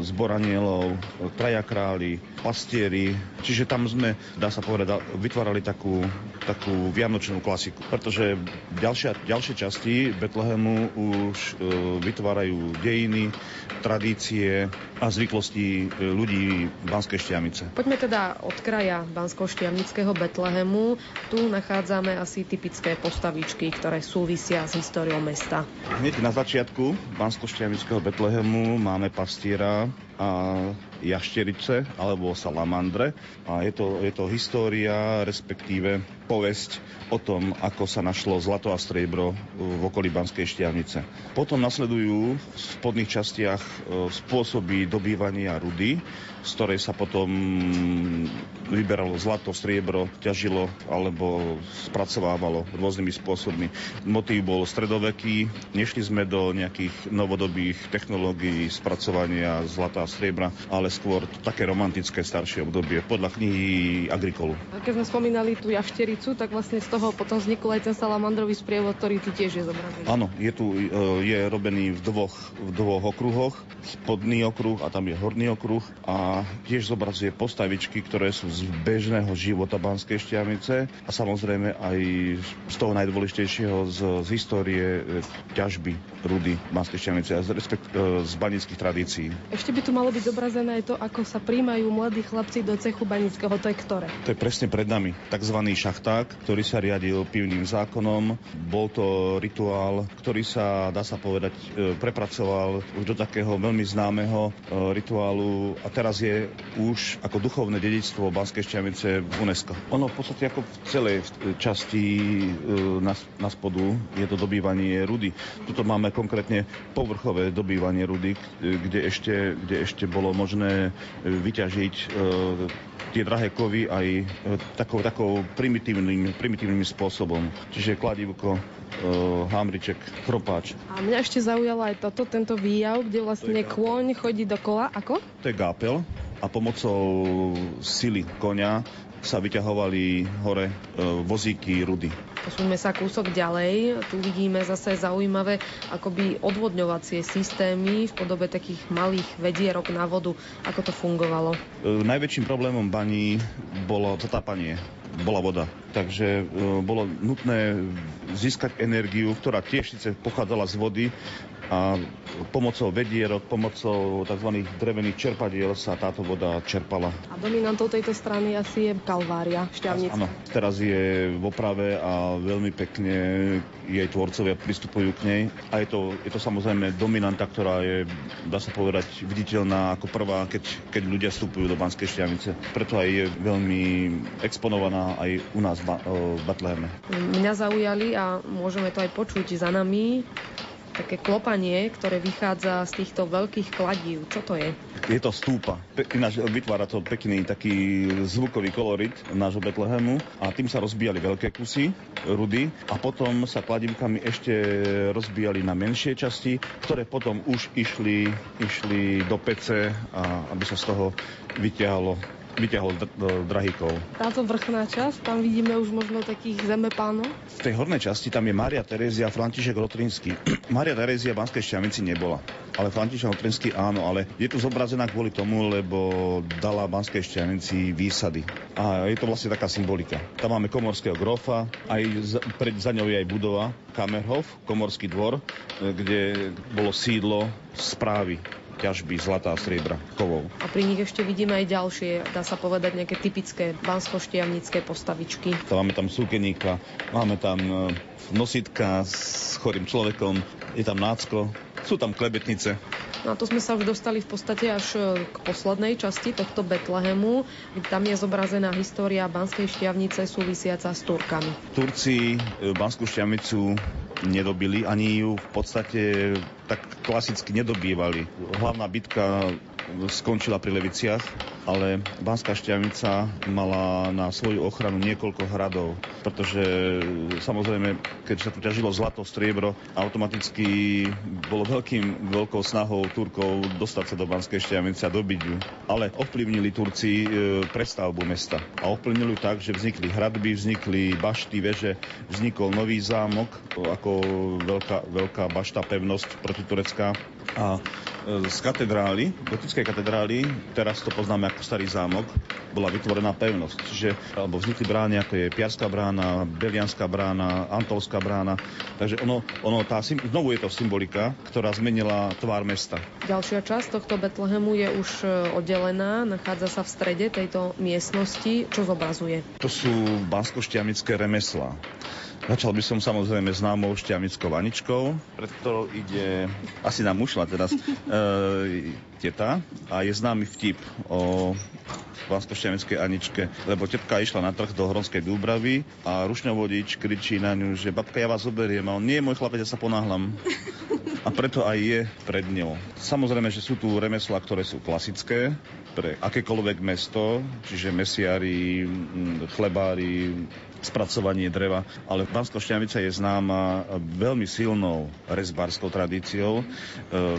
zbor anielov, e, traja králi, pastieri. Čiže tam sme, dá sa povedať, vytvárali takú, takú vianočnú klasiku. Pretože ďalšia, ďalšie časti Betlehemu už vytvárajú dejiny, tradície a zvyklosti ľudí Banskej Štiavnice. Poďme teda od kraja Bansko-Štiavnického Betlehemu. Tu nachádzame asi typické postavičky, ktoré súvisia s históriou mesta. Hneď na začiatku Bansko-Štiavnického Betlehemu máme pastiera a jašterice alebo salamandre a je to, je to história, respektíve povesť o tom, ako sa našlo zlato a striebro v okolí Banskej Štiavnice. Potom nasledujú v spodných častiach e, spôsoby dobývania rudy, z ktorej sa potom vyberalo zlato, striebro, ťažilo alebo spracovávalo rôznymi spôsobmi. Motív bol stredoveký, nešli sme do nejakých novodobých technológií spracovania zlata a striebra, ale skôr také romantické staršie obdobie podľa knihy Agrikolu. Keď sme spomínali tú jaštericu, tak vlastne z toho potom vznikol aj ten salamandrový sprievod, ktorý tu tiež je zobrazený. Áno, je tu je robený v dvoch, v dvoch okruhoch, spodný okruh a tam je horný okruh a tiež zobrazuje postavičky, ktoré sú z bežného života Banskej Štiavnice a samozrejme aj z toho najdôležitejšieho z, z histórie ťažby rudy Banskej Štiavnice a z, respekt, z banických tradícií. Ešte by tu malo byť zobrazené aj to, ako sa príjmajú mladí chlapci do cechu banického. To je ktoré? To je presne pred nami, tzv. šacht vták, ktorý sa riadil pivným zákonom. Bol to rituál, ktorý sa, dá sa povedať, e, prepracoval už do takého veľmi známeho e, rituálu a teraz je už ako duchovné dedictvo Banskej Šťavnice v UNESCO. Ono v podstate ako v celej časti na, na spodu je to dobývanie rudy. Tuto máme konkrétne povrchové dobývanie rudy, kde ešte, kde ešte bolo možné vyťažiť tie drahé kovy aj e, takou, takou primitívnym, primitívnym spôsobom. Čiže kladivko, e, hámriček, chropáč. A mňa ešte zaujalo aj toto, tento výjav, kde vlastne kôň chodí dokola. Ako? To je gápel a pomocou sily konia sa vyťahovali hore e, vozíky rudy. Posúňme sa kúsok ďalej. Tu vidíme zase zaujímavé akoby odvodňovacie systémy v podobe takých malých vedierok na vodu. Ako to fungovalo? E, najväčším problémom baní bolo zatápanie bola voda. Takže e, bolo nutné získať energiu, ktorá tiež síce pochádzala z vody, a pomocou vedierok, pomocou tzv. drevených čerpadiel sa táto voda čerpala. A dominantou tejto strany asi je Kalvária, šťavnica. Áno, teraz je v oprave a veľmi pekne jej tvorcovia pristupujú k nej. A je to, je to samozrejme dominanta, ktorá je, dá sa povedať, viditeľná ako prvá, keď, keď ľudia vstupujú do Banskej šťavnice. Preto aj je veľmi exponovaná aj u nás v Batleheme. Mňa zaujali a môžeme to aj počuť za nami také klopanie, ktoré vychádza z týchto veľkých kladív. Čo to je? Je to stúpa. Ináč vytvára to pekný taký zvukový kolorit nášho Betlehemu a tým sa rozbíjali veľké kusy rudy a potom sa kladivkami ešte rozbíjali na menšie časti, ktoré potom už išli, išli do pece, a aby sa z toho vyťahlo vyťahol drahíkov. Táto vrchná časť, tam vidíme už možno takých zemepánov? V tej hornej časti tam je Mária Terézia a František Rotrínsky. Mária Terézia v Banskej Šťavnici nebola, ale František Rotrínsky áno, ale je tu zobrazená kvôli tomu, lebo dala Banskej Šťavnici výsady. A je to vlastne taká symbolika. Tam máme komorského grofa, aj za, pred, za ňou je aj budova Kamerhof, komorský dvor, kde bolo sídlo správy ťažby zlatá a striebra kovov. A pri nich ešte vidíme aj ďalšie, dá sa povedať, nejaké typické bansko postavičky. Máme tam súkeníka, máme tam e, nositka s chorým človekom, je tam nácko, sú tam klebetnice. No a to sme sa už dostali v podstate až e, k poslednej časti tohto Betlehemu. Tam je zobrazená história Banskej šťavnice súvisiaca s Turkami. Turci e, Banskú šťavnicu nedobili, ani ju v podstate tak klasicky nedobývali. Hlavná bitka skončila pri Leviciach, ale Banská šťavnica mala na svoju ochranu niekoľko hradov, pretože samozrejme, keď sa tu ťažilo zlato, striebro, automaticky bolo veľkým, veľkou snahou Turkov dostať sa do Banskej šťavnice a dobiť ju. Ale ovplyvnili Turci e, prestavbu mesta. A ovplyvnili tak, že vznikli hradby, vznikli bašty, veže, vznikol nový zámok ako veľká, veľká bašta, pevnosť protiturecká. A e, z katedrály, gotickej katedrály, teraz to poznáme ako starý zámok, bola vytvorená pevnosť. Čiže, alebo vznikli brány, ako je Piarská brána, Belianská brána, Antolská brána. Takže ono, ono tá, znovu je to symbolika, ktorá zmenila tvár mesta. Ďalšia časť tohto Betlehemu je už e, oddelená, nachádza sa v strede tejto miestnosti. Čo zobrazuje? To sú banskoštiamické remeslá. Začal by som samozrejme známou šťavnickou vaničkou, pred ktorou ide, asi nám ušla teraz, e, teta a je známy vtip o Vanskošťaneckej Aničke, lebo tetka išla na trh do Hronskej Dúbravy a rušňovodič kričí na ňu, že babka, ja vás zoberiem. A on, nie, môj chlapec, ja sa ponáhľam. A preto aj je pred ňou. Samozrejme, že sú tu remeslá, ktoré sú klasické pre akékoľvek mesto, čiže mesiári, chlebári, spracovanie dreva, ale Bansko Šťavica je známa veľmi silnou rezbárskou tradíciou, e,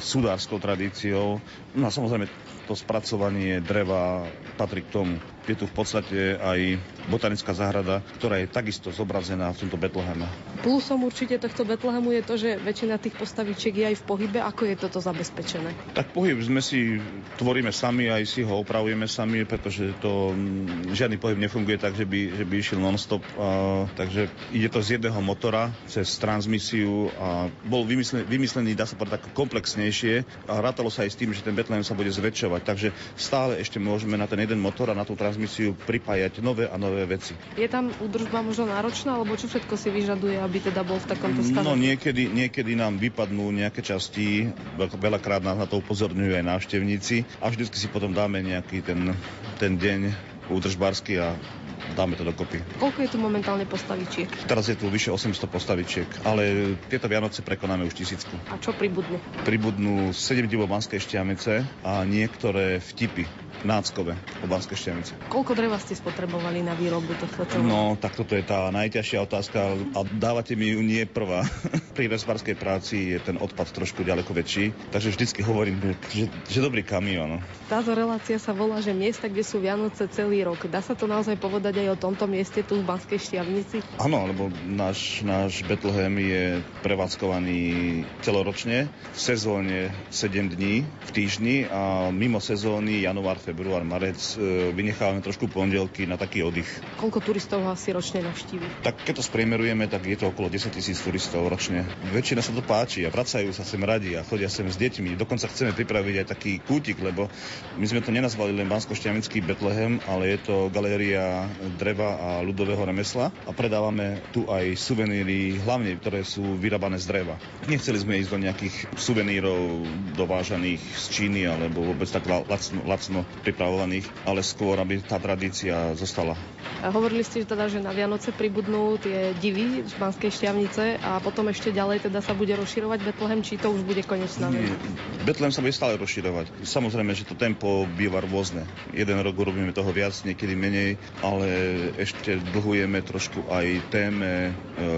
sudárskou tradíciou, no a samozrejme to spracovanie dreva patrí k tomu. Je tu v podstate aj botanická záhrada, ktorá je takisto zobrazená v tomto Betleheme. Plusom určite tohto Betlehemu je to, že väčšina tých postavičiek je aj v pohybe. Ako je toto zabezpečené? Tak pohyb sme si tvoríme sami, aj si ho opravujeme sami, pretože to mm, žiadny pohyb nefunguje tak, že by, že by išiel non-stop. A, takže ide to z jedného motora cez transmisiu a bol vymyslený, vymyslený dá sa povedať, komplexnejšie a rátalo sa aj s tým, že ten Betlehem sa bude zväčšovať. Takže stále ešte môžeme na ten jeden motor a na tú transmisiu pripájať nové a nové veci. Je tam údržba možno náročná, alebo čo všetko si vyžaduje, aby teda bol v takomto stave? No niekedy, niekedy nám vypadnú nejaké časti, veľakrát nás na to upozorňujú aj návštevníci a vždycky si potom dáme nejaký ten, ten deň údržbársky a dáme to dokopy. Koľko je tu momentálne postavičiek? Teraz je tu vyše 800 postavičiek, ale tieto Vianoce prekonáme už tisícku. A čo pribudnú? Pribudnú 7 divov Banskej Štiamice a niektoré vtipy náckové o Banskej Štiamice. Koľko dreva ste spotrebovali na výrobu tohto celého? No, tak toto je tá najťažšia otázka a dávate mi ju nie prvá. Pri respárskej práci je ten odpad trošku ďaleko väčší, takže vždycky hovorím, že, že dobrý kamión. Táto relácia sa volá, že miesta, kde sú Vianoce celý rok. Dá sa to naozaj povedať aj o tomto mieste tu v Banskej Štiavnici? Áno, lebo náš, náš Bethlehem je prevádzkovaný celoročne, v sezóne 7 dní v týždni a mimo sezóny január, február, marec e, vynechávame trošku pondelky na taký oddych. Koľko turistov asi ročne navštívi? Tak keď to spriemerujeme, tak je to okolo 10 tisíc turistov ročne. Väčšina sa to páči a vracajú sa sem radi a chodia sem s deťmi. Dokonca chceme pripraviť aj taký kútik, lebo my sme to nenazvali len bansko Betlehem, ale je to galéria dreva a ľudového remesla a predávame tu aj suveníry, hlavne ktoré sú vyrábané z dreva. Nechceli sme ísť do nejakých suvenírov dovážaných z Číny alebo vôbec tak lacno, lacno pripravovaných, ale skôr, aby tá tradícia zostala. A hovorili ste že teda, že na Vianoce pribudnú tie divy z Banskej šťavnice a potom ešte ďalej teda sa bude rozširovať Betlehem, či to už bude konečná vec? Betlehem sa bude stále rozširovať. Samozrejme, že to tempo býva rôzne. Jeden rok urobíme toho viac, niekedy menej, ale ešte dlhujeme trošku aj téme e,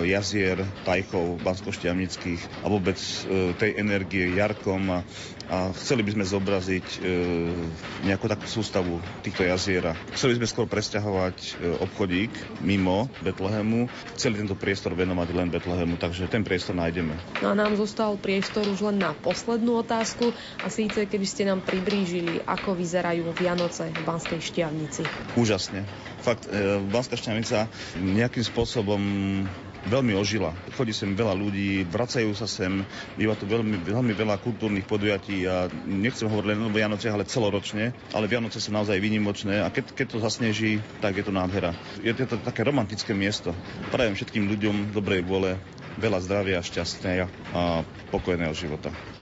jazier, tajchov banskoštiavnických a vôbec e, tej energie jarkom a a chceli by sme zobraziť e, nejakú takú sústavu týchto jaziera. Chceli by sme skôr presťahovať e, obchodík mimo Betlehemu. Chceli tento priestor venovať len Betlehemu, takže ten priestor nájdeme. No a nám zostal priestor už len na poslednú otázku a síce keby ste nám priblížili, ako vyzerajú Vianoce v Banskej Štiavnici. Úžasne. Fakt, e, Banská Štiavnica nejakým spôsobom veľmi ožila. Chodí sem veľa ľudí, vracajú sa sem, býva tu veľmi, veľmi veľa kultúrnych podujatí a nechcem hovoriť len o Vianoce, ale celoročne, ale Vianoce sú naozaj výnimočné a keď, keď to zasneží, tak je to nádhera. Je to také romantické miesto. Prajem všetkým ľuďom dobrej vôle, veľa zdravia, šťastného a pokojného života.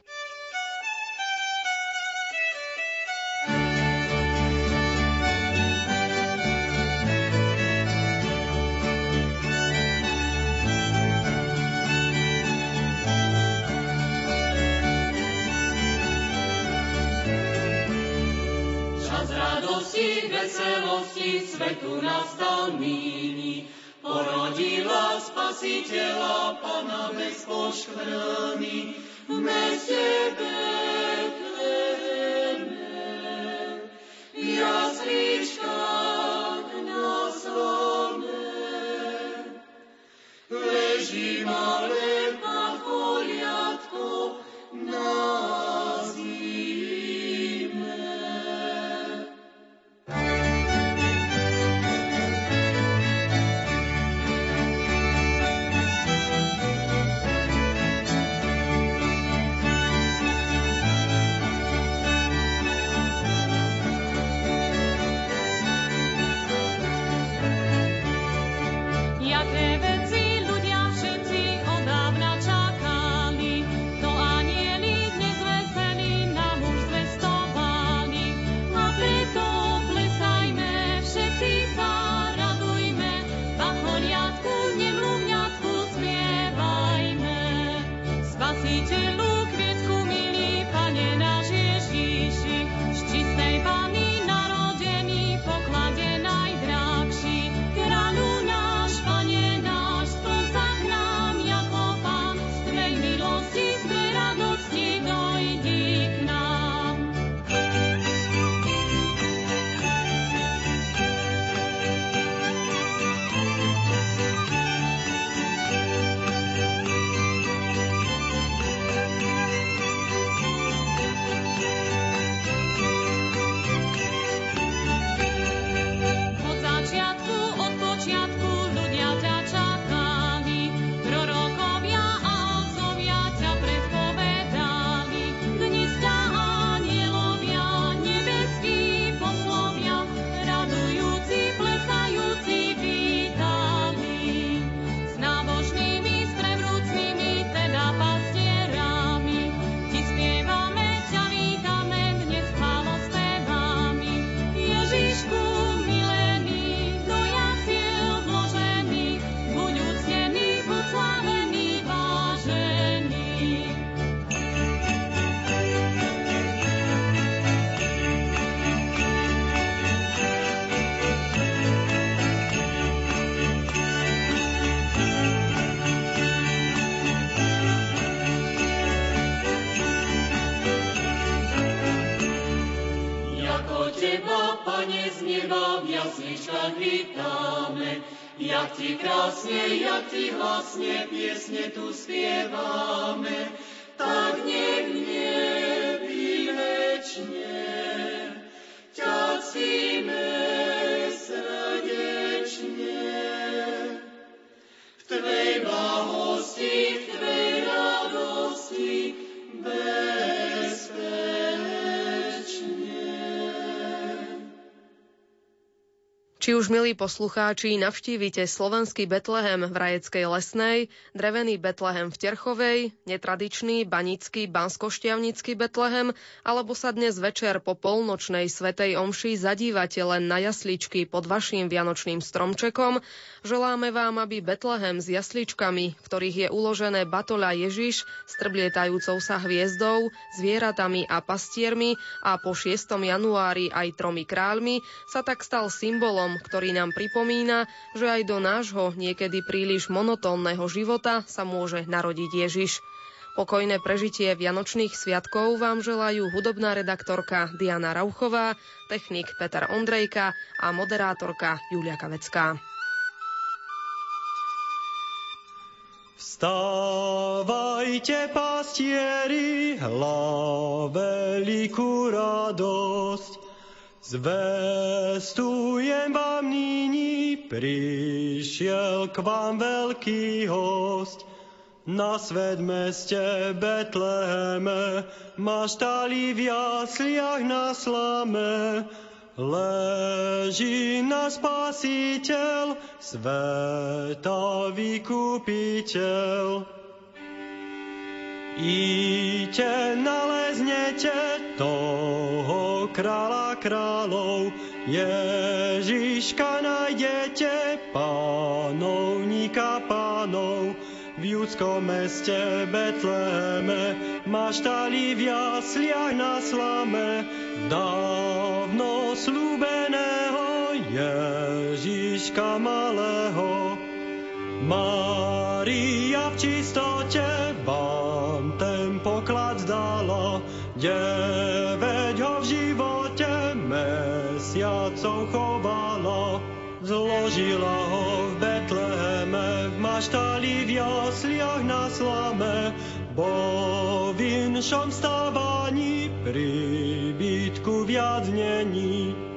Či už, milí poslucháči, navštívite slovenský Betlehem v Rajeckej lesnej, drevený Betlehem v Terchovej, netradičný banický banskoštiavnický Betlehem, alebo sa dnes večer po polnočnej svetej omši zadívate len na jasličky pod vašim vianočným stromčekom, želáme vám, aby Betlehem s jasličkami, v ktorých je uložené batoľa Ježiš s trblietajúcou sa hviezdou, zvieratami a pastiermi a po 6. januári aj tromi kráľmi, sa tak stal symbolom ktorý nám pripomína, že aj do nášho niekedy príliš monotónneho života sa môže narodiť Ježiš. Pokojné prežitie Vianočných sviatkov vám želajú hudobná redaktorka Diana Rauchová, technik Peter Ondrejka a moderátorka Julia Kavecká. Vstávajte, pastieri, hla veľkú radosť, Zvestujem vám nyní, prišiel k vám veľký host. Na svet meste Betleheme, maštali v jasliach na slame, leží na spasiteľ, sveta vykupiteľ. Iďte, naleznete toho kráľa kráľov, Ježiška nájdete, pánovníka pánov. V judskom meste Betleheme, maštali v jasliach na slame, dávno slúbeného Ježiška malého. Mária v čistote Zložila ho v Betleheme, v maštali v jasliach na slame, bo v inšom stávaní príbytku viac není.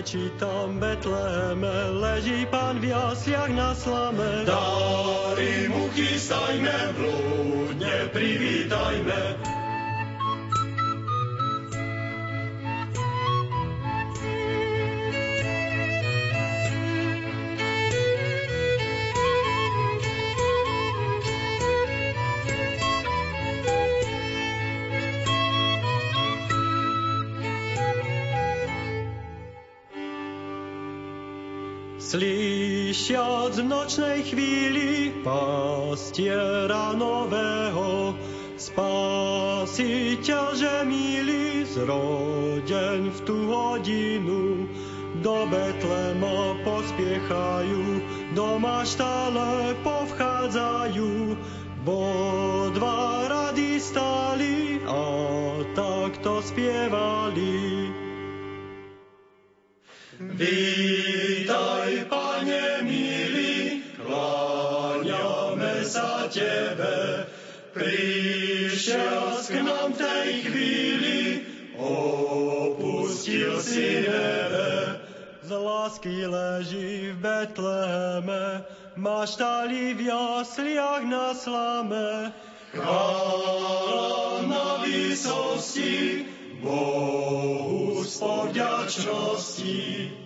Nebeského. Vidíme, či tam Betleheme leží pán v jasliach na slame. Dary mu chystajme, blúdne privítajme, Slyšiac v nočnej chvíli pastiera nového, Spasiteľ, že milý, zroden v tú hodinu, do Betlema pospiechajú, do maštale povchádzajú, bo dva rady stáli a takto spievali. Vítaj, Tebe. Prišiel k nám v tej chvíli, opustil si nebe. Z lásky leží v Betleheme, maštali v jasliach na slame. Chvála na výsosti, Bohu z povďačnosti.